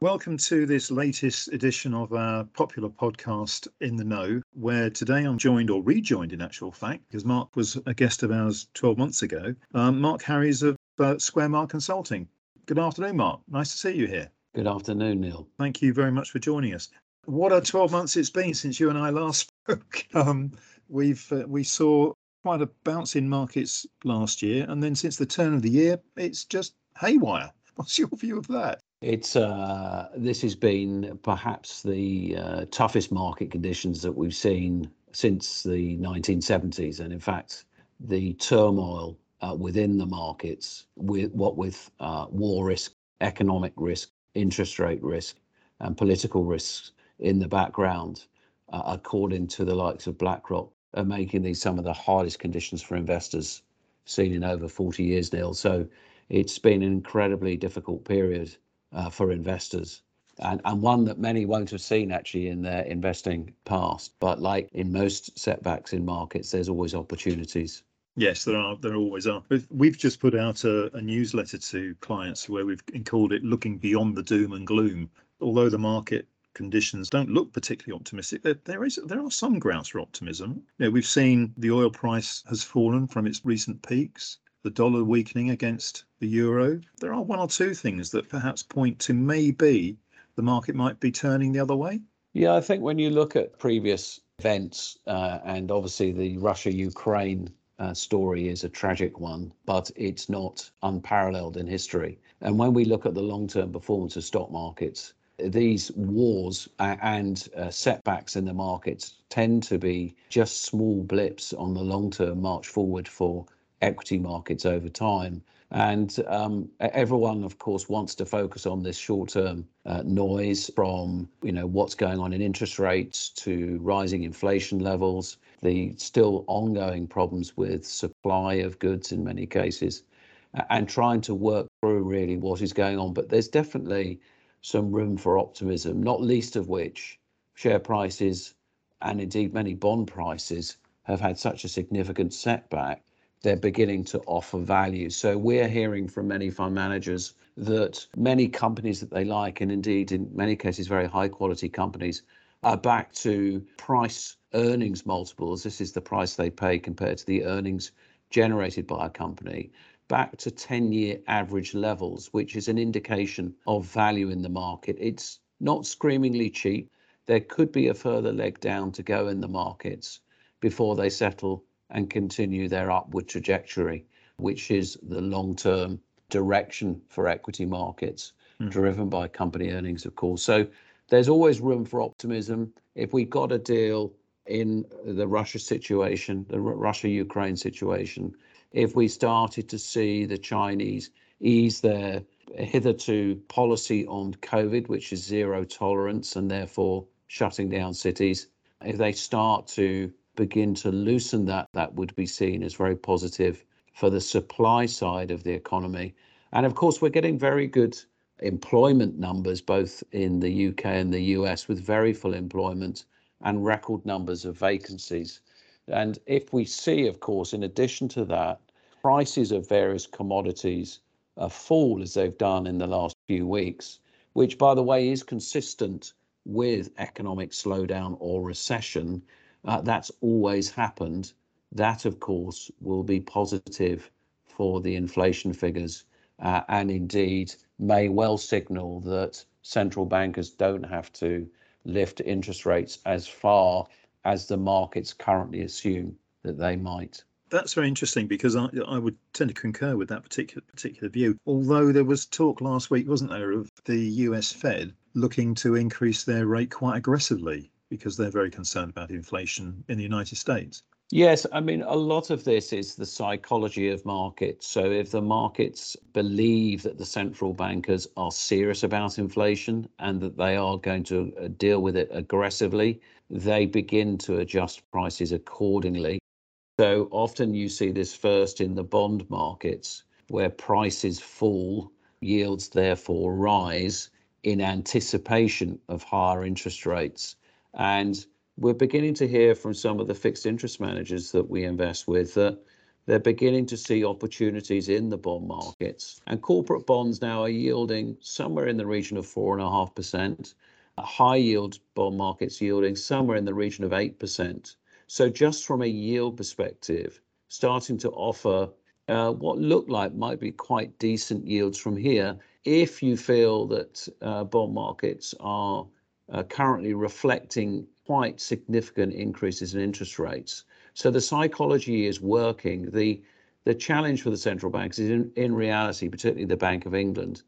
Welcome to this latest edition of our popular podcast, In the Know, where today I'm joined or rejoined in actual fact, because Mark was a guest of ours 12 months ago. Um, Mark Harries of uh, Square Mile Consulting. Good afternoon, Mark. Nice to see you here. Good afternoon, Neil. Thank you very much for joining us. What a 12 months it's been since you and I last spoke. Um, we've uh, we saw quite a bounce in markets last year, and then since the turn of the year, it's just haywire. What's your view of that? It's uh, this has been perhaps the uh, toughest market conditions that we've seen since the 1970s, and in fact, the turmoil uh, within the markets, with what with uh, war risk, economic risk, interest rate risk, and political risks in the background, uh, according to the likes of BlackRock, are making these some of the hardest conditions for investors seen in over 40 years, Neil. So it's been an incredibly difficult period uh, for investors. And, and one that many won't have seen actually in their investing past. But like in most setbacks in markets, there's always opportunities. Yes, there are. There always are. We've just put out a, a, newsletter to clients where we've called it "Looking Beyond the Doom and Gloom." Although the market conditions don't look particularly optimistic, there, there is there are some grounds for optimism. You know, we've seen the oil price has fallen from its recent peaks the dollar weakening against the euro. There are one or two things that perhaps point to maybe the market might be turning the other way. Yeah, I think when you look at previous events, uh, and obviously the Russia Ukraine uh, story is a tragic one, but it's not unparalleled in history. And when we look at the long term performance of stock markets, these wars and uh, setbacks in the markets tend to be just small blips on the long term march forward for equity markets over time. And um, everyone, of course, wants to focus on this short-term uh, noise from you know what's going on in interest rates to rising inflation levels, the still ongoing problems with supply of goods in many cases, and trying to work through really what is going on. But there's definitely some room for optimism, not least of which share prices and indeed many bond prices have had such a significant setback they're beginning to offer value. So we're hearing from many fund managers that many companies that they like, and indeed in many cases very high quality companies, are back to price earnings multiples. This is the price they pay compared to the earnings generated by a company back to 10 year average levels, which is an indication of value in the market. It's not screamingly cheap. There could be a further leg down to go in the markets before they settle and continue their upward trajectory, which is the long term direction for equity markets, mm. driven by company earnings, of course. So there's always room for optimism. If we got a deal in the Russia situation, the Russia Ukraine situation, if we started to see the Chinese ease their hitherto policy on COVID, which is zero tolerance and therefore shutting down cities, if they start to begin to loosen that, that would be seen as very positive for the supply side of the economy. And of course, we're getting very good employment numbers both in the UK and the US with very full employment and record numbers of vacancies. And if we see, of course, in addition to that, prices of various commodities uh, fall as they've done in the last few weeks, which, by the way, is consistent with economic slowdown or recession, that's always happened. That, of course, will be positive for the inflation figures uh, and indeed may well signal that central bankers don't have to lift interest rates as far as the markets currently assume that they might. That's very interesting because I, I would tend to concur with that particular particular view. Although there was talk last week, wasn't there, of the US Fed looking to increase their rate quite aggressively because they're very concerned about inflation in the United States. Yes, I mean, a lot of this is the psychology of markets. So, if the markets believe that the central bankers are serious about inflation and that they are going to uh, deal with it aggressively, they begin to adjust prices accordingly. So, often you see this first in the bond markets where prices fall, yields therefore rise in anticipation of higher interest rates. And we're beginning to hear from some of the fixed interest managers that we invest with that they're beginning to see opportunities in the bond markets. And corporate bonds now are yielding somewhere in the region of 4.5%. High yield bond markets yielding somewhere in the region of 8%. So, just from a yield perspective, starting to offer uh, what look like might be quite decent yields from here if you feel that uh, bond markets are uh, currently reflecting quite significant increases in interest rates. So the psychology is working. The the challenge for the central banks is in, in reality, particularly the Bank of England,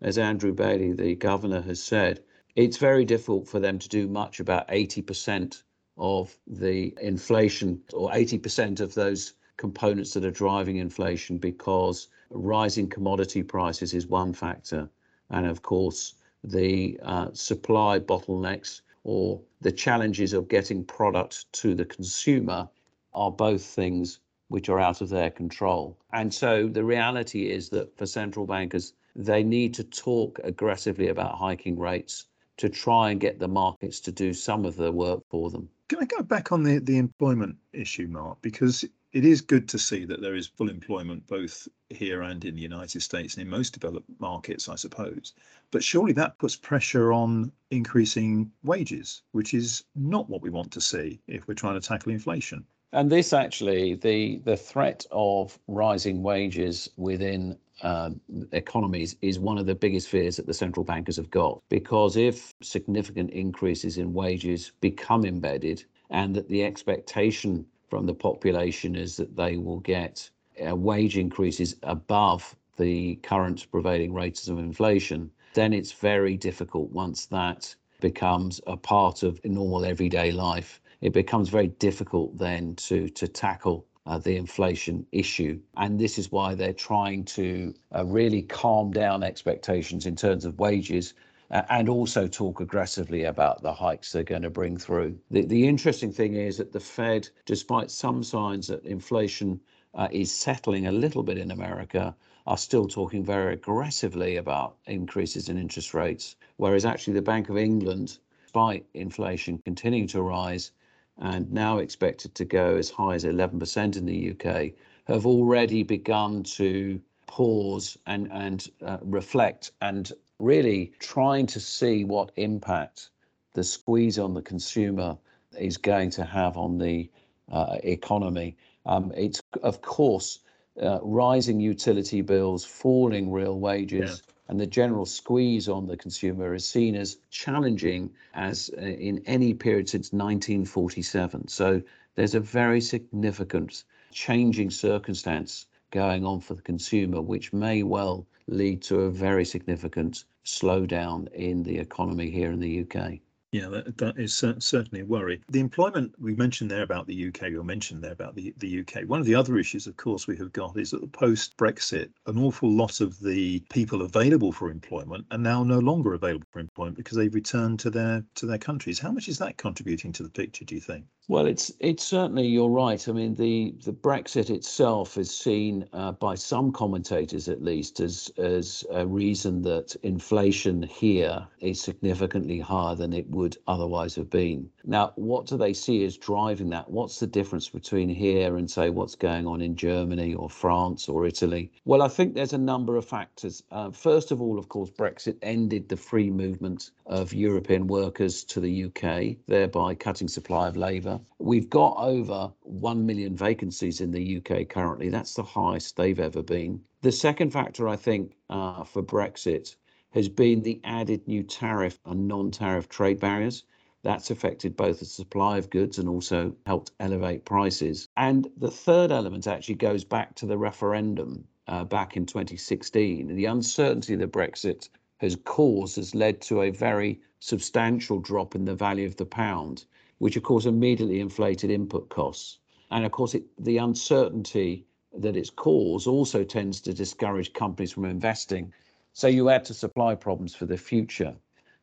as Andrew Bailey, the governor, has said, it's very difficult for them to do much about 80% of the inflation or 80% of those components that are driving inflation because rising commodity prices is one factor. And of course, the uh, supply bottlenecks or the challenges of getting product to the consumer are both things which are out of their control. And so the reality is that for central bankers, they need to talk aggressively about hiking rates to try and get the markets to do some of the work for them. Can I go back on the, the employment issue, Mark? Because it is good to see that there is full employment both here and in the United States and in most developed markets, I suppose. But surely that puts pressure on increasing wages, which is not what we want to see if we're trying to tackle inflation. And this actually, the the threat of rising wages within uh, economies is one of the biggest fears that the central bankers have got. Because if significant increases in wages become embedded, and that the expectation from the population is that they will get uh, wage increases above the current prevailing rates of inflation, then it's very difficult once that becomes a part of normal everyday life. It becomes very difficult then to, to tackle uh, the inflation issue. And this is why they're trying to uh, really calm down expectations in terms of wages and also talk aggressively about the hikes they're going to bring through. The, the interesting thing is that the Fed, despite some signs that inflation uh, is settling a little bit in America, are still talking very aggressively about increases in interest rates, whereas actually the Bank of England, despite inflation continuing to rise and now expected to go as high as 11% in the UK, have already begun to pause and and uh, reflect and really trying to see what impact the squeeze on the consumer is going to have on the uh, economy. Um, it's, of course, uh, rising utility bills, falling real wages, yeah. and the general squeeze on the consumer is seen as challenging as uh, in any period since 1947. So there's a very significant changing circumstance going on for the consumer, which may well lead to a very significant slowdown in the economy here in the UK. Yeah, that, that is certainly a worry. The employment we mentioned there about the UK, or mentioned there about the, the UK. One of the other issues, of course, we have got is that post Brexit, an awful lot of the people available for employment are now no longer available for employment because they've returned to their to their countries. How much is that contributing to the picture? Do you think? Well, it's it's certainly you're right. I mean, the the Brexit itself is seen uh, by some commentators, at least, as as a reason that inflation here is significantly higher than it would otherwise have been. Now, what do they see as driving that? What's the difference between here and say what's going on in Germany or France or Italy? Well, I think there's a number of factors. Uh, first of all, of course, Brexit ended the free movement of European workers to the UK, thereby cutting supply of labour. We've got over 1 million vacancies in the UK currently. That's the highest they've ever been. The second factor, I think, uh, for Brexit has been the added new tariff and non tariff trade barriers. That's affected both the supply of goods and also helped elevate prices. And the third element actually goes back to the referendum uh, back in 2016. The uncertainty that Brexit has caused has led to a very substantial drop in the value of the pound which of course immediately inflated input costs. And of course, it, the uncertainty that it's caused also tends to discourage companies from investing. So you add to supply problems for the future.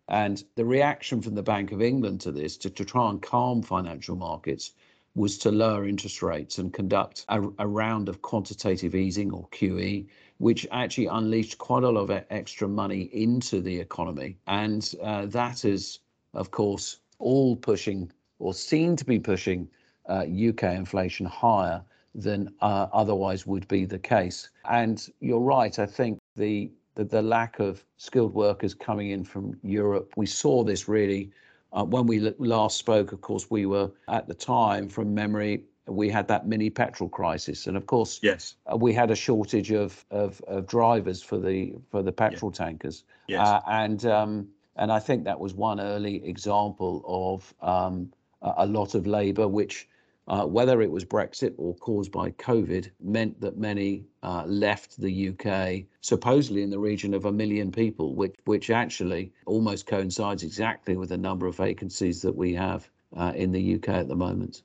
And the reaction from the Bank of England to this, to, to try and calm financial markets, was to lower interest rates and conduct a, a, round of quantitative easing or QE, which actually unleashed quite a lot of extra money into the economy. And uh, that is, of course, all pushing or seem to be pushing uh, UK inflation higher than uh, otherwise would be the case. And you're right. I think the, the, the lack of skilled workers coming in from Europe, we saw this really uh, when we last spoke. Of course, we were at the time, from memory, we had that mini petrol crisis, and of course, yes, uh, we had a shortage of, of, of drivers for the for the petrol yeah. tankers. Yes. Uh, and um, and I think that was one early example of um, a lot of labour, which uh, whether it was Brexit or caused by COVID, meant that many uh, left the UK, supposedly in the region of a million people, which, which actually almost coincides exactly with the number of vacancies that we have uh, in the UK at the moment.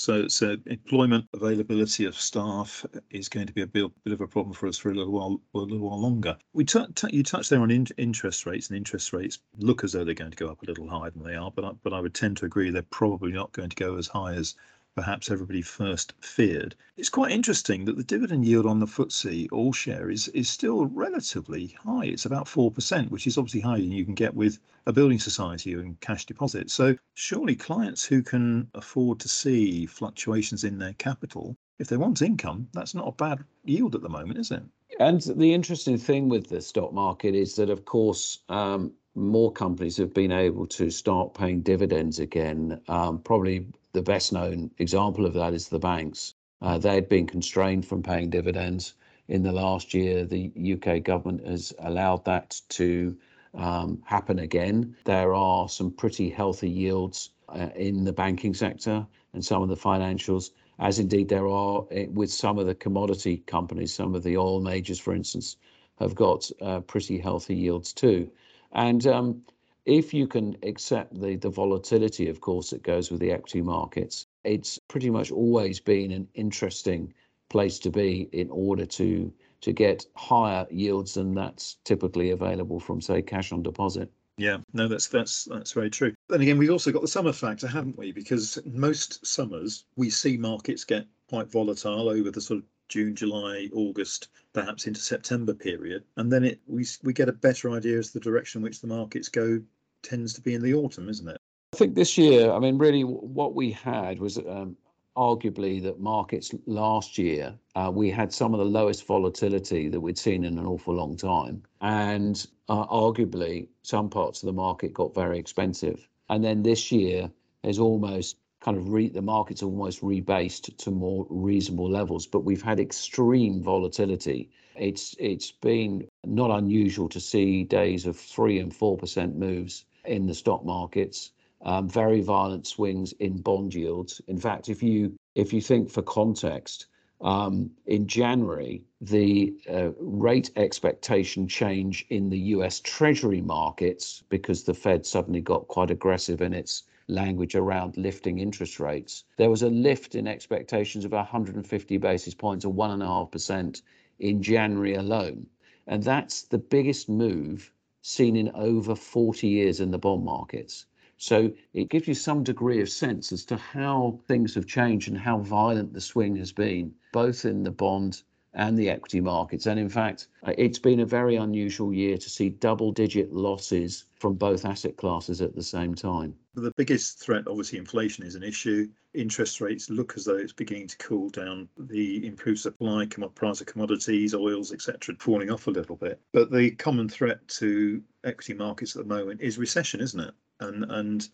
So, so employment availability of staff is going to be a bit, bit of a problem for us for a little while, a little while longer. We t- t- you touched there on in- interest rates, and interest rates look as though they're going to go up a little higher than they are, but I, but I would tend to agree they're probably not going to go as high as perhaps everybody first feared. It's quite interesting that the dividend yield on the FTSE all share is, is still relatively high. It's about 4%, which is obviously higher than you can get with a building society and cash deposits. So surely clients who can afford to see fluctuations in their capital, if they want income, that's not a bad yield at the moment, is it? And the interesting thing with the stock market is that, of course, um, more companies have been able to start paying dividends again. Um, probably the best known example of that is the banks. Uh, they had been constrained from paying dividends. In the last year, the UK government has allowed that to um, happen again. There are some pretty healthy yields uh, in the banking sector and some of the financials, as indeed there are eh, with some of the commodity companies. Some of the oil majors, for instance, have got uh, pretty healthy yields too. And um, if you can accept the, the volatility, of course, that goes with the equity markets, it's pretty much always been an interesting place to be in order to to get higher yields than that's typically available from, say, cash on deposit. Yeah, no, that's that's that's very true. Then again, we've also got the summer factor, haven't we? Because most summers we see markets get quite volatile over the sort of June, July, August, perhaps into September period, and then it we we get a better idea as the direction in which the markets go tends to be in the autumn, isn't it? I think this year, I mean, really, what we had was um, arguably that markets last year uh, we had some of the lowest volatility that we'd seen in an awful long time, and uh, arguably some parts of the market got very expensive, and then this year has almost kind of re- the market's almost rebased to more reasonable levels but we've had extreme volatility. It's it's been not unusual to see days of 3 and 4% moves in the stock markets um, very violent swings in bond yields. In fact if you if you think for context um, in January, the uh, rate expectation change in the US Treasury markets, because the Fed suddenly got quite aggressive in its language around lifting interest rates. There was a lift in expectations of 150 basis points or 1.5% in January alone. And that's the biggest move seen in over 40 years in the bond markets. So it gives you some degree of sense as to how things have changed and how violent the swing has been, both in the bond and the equity markets. And in fact, it's been a very unusual year to see double digit losses from both asset classes at the same time. The biggest threat, obviously, inflation is an issue. Interest rates look as though it's beginning to cool down. The improved supply, price of commodities, oils, etc., falling off a little bit. But the common threat to equity markets at the moment is recession, isn't it? And and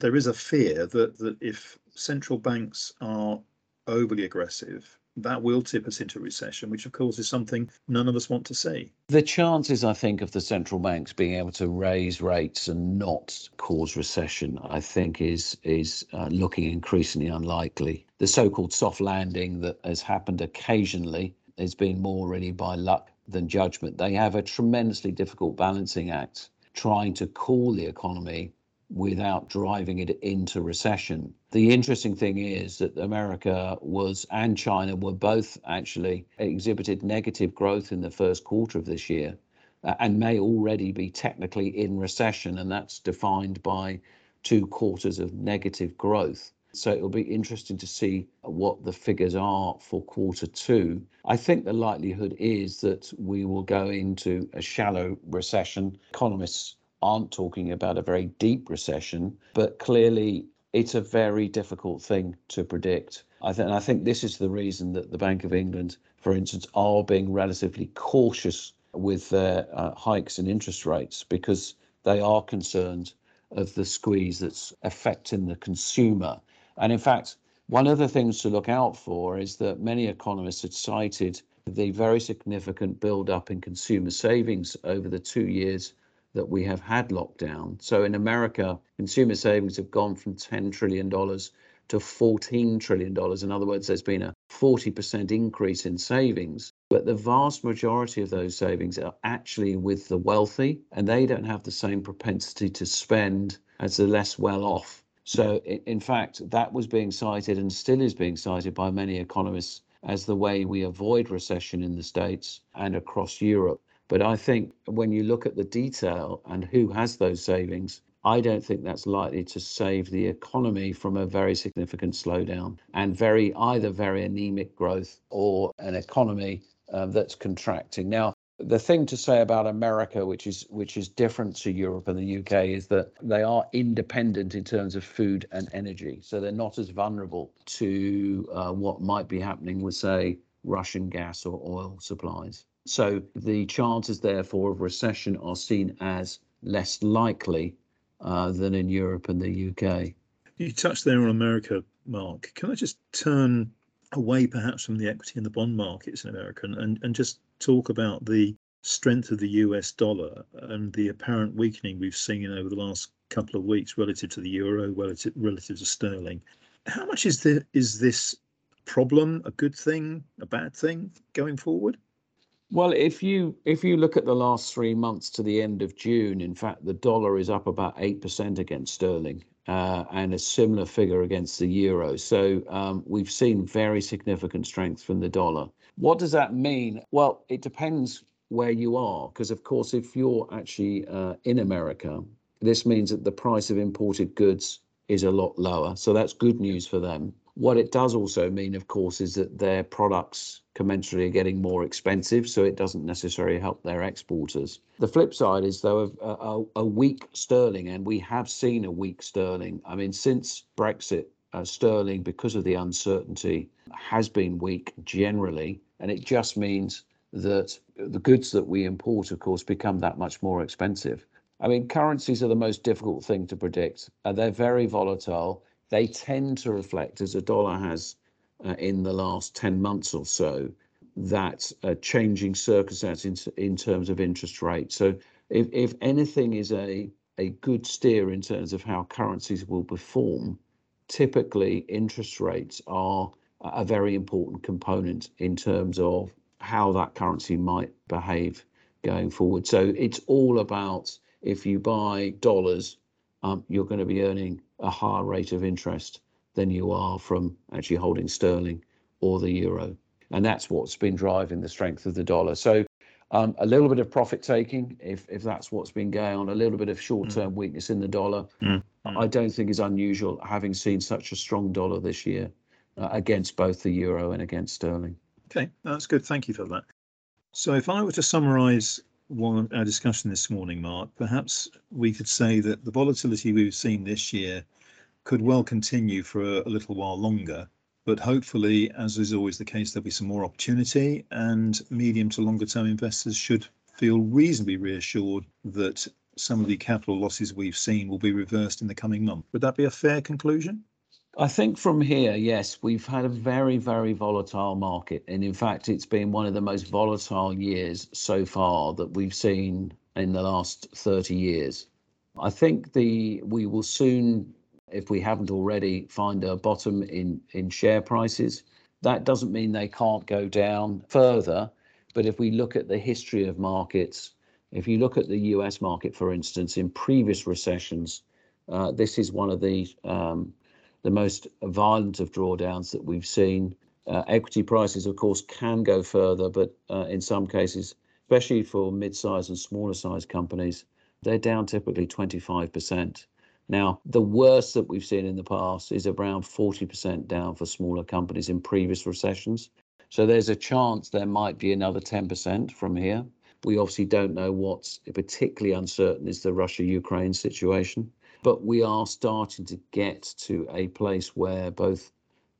there is a fear that that if central banks are overly aggressive that will tip us into recession, which of course is something none of us want to see. The chances, I think, of the central banks being able to raise rates and not cause recession, I think, is is uh, looking increasingly unlikely. The so-called soft landing that has happened occasionally has been more really by luck than judgment. They have a tremendously difficult balancing act trying to cool the economy without driving it into recession. The interesting thing is that America was and China were both actually exhibited negative growth in the first quarter of this year uh, and may already be technically in recession, and that's defined by two quarters of negative growth. So it'll be interesting to see what the figures are for quarter two. I think the likelihood is that we will go into a shallow recession. Economists aren't talking about a very deep recession, but clearly it's a very difficult thing to predict. I, th- I think this is the reason that the Bank of England, for instance, are being relatively cautious with their uh, hikes in interest rates because they are concerned of the squeeze that's affecting the consumer. And in fact, one of the things to look out for is that many economists had cited the very significant build-up in consumer savings over the two years that we have had lockdown. So in America, consumer savings have gone from $10 trillion to $14 trillion. In other words, there's been a 40% increase in savings. But the vast majority of those savings are actually with the wealthy, and they don't have the same propensity to spend as the less well off. So, in fact, that was being cited and still is being cited by many economists as the way we avoid recession in the States and across Europe. But I think when you look at the detail and who has those savings, I don't think that's likely to save the economy from a very significant slowdown and very either very anemic growth or an economy uh, that's contracting. Now, the thing to say about America, which is which is different to Europe and the UK, is that they are independent in terms of food and energy, so they're not as vulnerable to uh, what might be happening with, say, Russian gas or oil supplies. So the chances, therefore, of recession are seen as less likely uh, than in Europe and the UK. You touched there on America, Mark. Can I just turn away perhaps from the equity and the bond markets in America and, and just talk about the strength of the US dollar and the apparent weakening we've seen over the last couple of weeks relative to the euro, relative, relative to sterling. How much is, the, is this problem a good thing, a bad thing going forward? Well, if you if you look at the last three months to the end of June, in fact, the dollar is up about eight percent against sterling, uh, and a similar figure against the euro. So um, we've seen very significant strength from the dollar. What does that mean? Well, it depends where you are, because of course, if you're actually uh, in America, this means that the price of imported goods is a lot lower. So that's good news for them. What it does also mean, of course, is that their products commensurately are getting more expensive, so it doesn't necessarily help their exporters. The flip side is, though, a, a, a weak sterling, and we have seen a weak sterling. I mean, since Brexit, uh, sterling, because of the uncertainty, has been weak generally, and it just means that the goods that we import, of course, become that much more expensive. I mean, currencies are the most difficult thing to predict. Uh, they're very volatile they tend to reflect, as a dollar has uh, in the last 10 months or so, that uh, changing circumstances in, in terms of interest rates. So, if, if anything is a, a good steer in terms of how currencies will perform, typically interest rates are a very important component in terms of how that currency might behave going forward. So, it's all about if you buy dollars, um, you're going to be earning a higher rate of interest than you are from actually holding sterling or the euro. And that's what's been driving the strength of the dollar. So um, a little bit of profit taking, if, if that's what's been going on, a little bit of short term mm. weakness in the dollar, mm. I don't think is unusual, having seen such a strong dollar this year uh, against both the euro and against sterling. Okay, that's good. Thank you for that. So, if I were to summarize one our discussion this morning, Mark, perhaps we could say that the volatility we've seen this year could well continue for a, a little while longer. But hopefully, as is always the case, there'll be some more opportunity, and medium to longer term investors should feel reasonably reassured that some of the capital losses we've seen will be reversed in the coming month. Would that be a fair conclusion? I think from here, yes, we've had a very, very volatile market. And in fact, it's been one of the most volatile years so far that we've seen in the last 30 years. I think the we will soon, if we haven't already, find a bottom in, in share prices. That doesn't mean they can't go down further. But if we look at the history of markets, if you look at the US market, for instance, in previous recessions, uh, this is one of the um, the most violent of drawdowns that we've seen. Uh, equity prices, of course, can go further, but uh, in some cases, especially for mid-sized and smaller sized companies, they're down typically 25%. Now, the worst that we've seen in the past is around 40% down for smaller companies in previous recessions. So there's a chance there might be another 10% from here. We obviously don't know what's particularly uncertain is the Russia Ukraine situation but we are starting to get to a place where both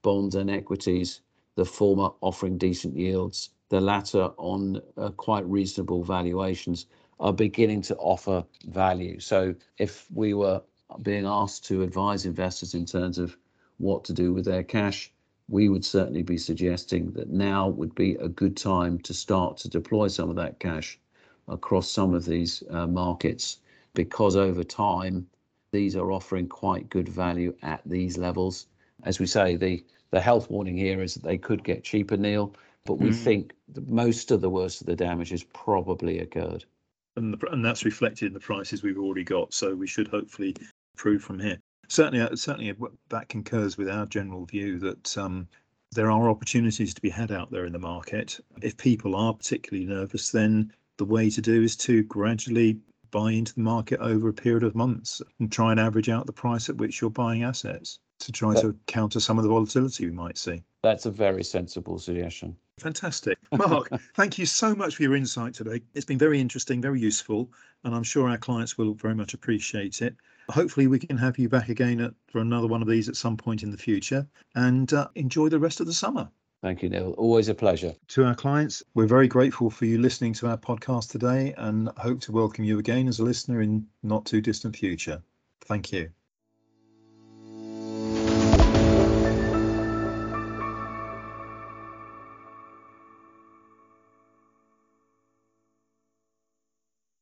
bonds and equities, the former offering decent yields, the latter on uh, quite reasonable valuations, are beginning to offer value. So if we were being asked to advise investors in terms of what to do with their cash, we would certainly be suggesting that now would be a good time to start to deploy some of that cash across some of these uh, markets because over time these are offering quite good value at these levels. As we say, the the health warning here is that they could get cheaper, Neil, but we mm. think most of the worst of the damage has probably occurred. And, the, and that's reflected in the prices we've already got. So we should hopefully improve from here. Certainly, uh, certainly that concurs with our general view that um, there are opportunities to be had out there in the market. If people are particularly nervous, then the way to do is to gradually buy into the market over a period of months and try and average out the price at which you're buying assets to try that, to counter some of the volatility we might see. That's a very sensible suggestion. Fantastic. Mark, thank you so much for your insight today. It's been very interesting, very useful, and I'm sure our clients will very much appreciate it. Hopefully, we can have you back again at, for another one of these at some point in the future and uh, enjoy the rest of the summer. Thank you, Neil. Always a pleasure. To our clients, we're very grateful for you listening to our podcast today and hope to welcome you again as a listener in not too distant future. Thank you.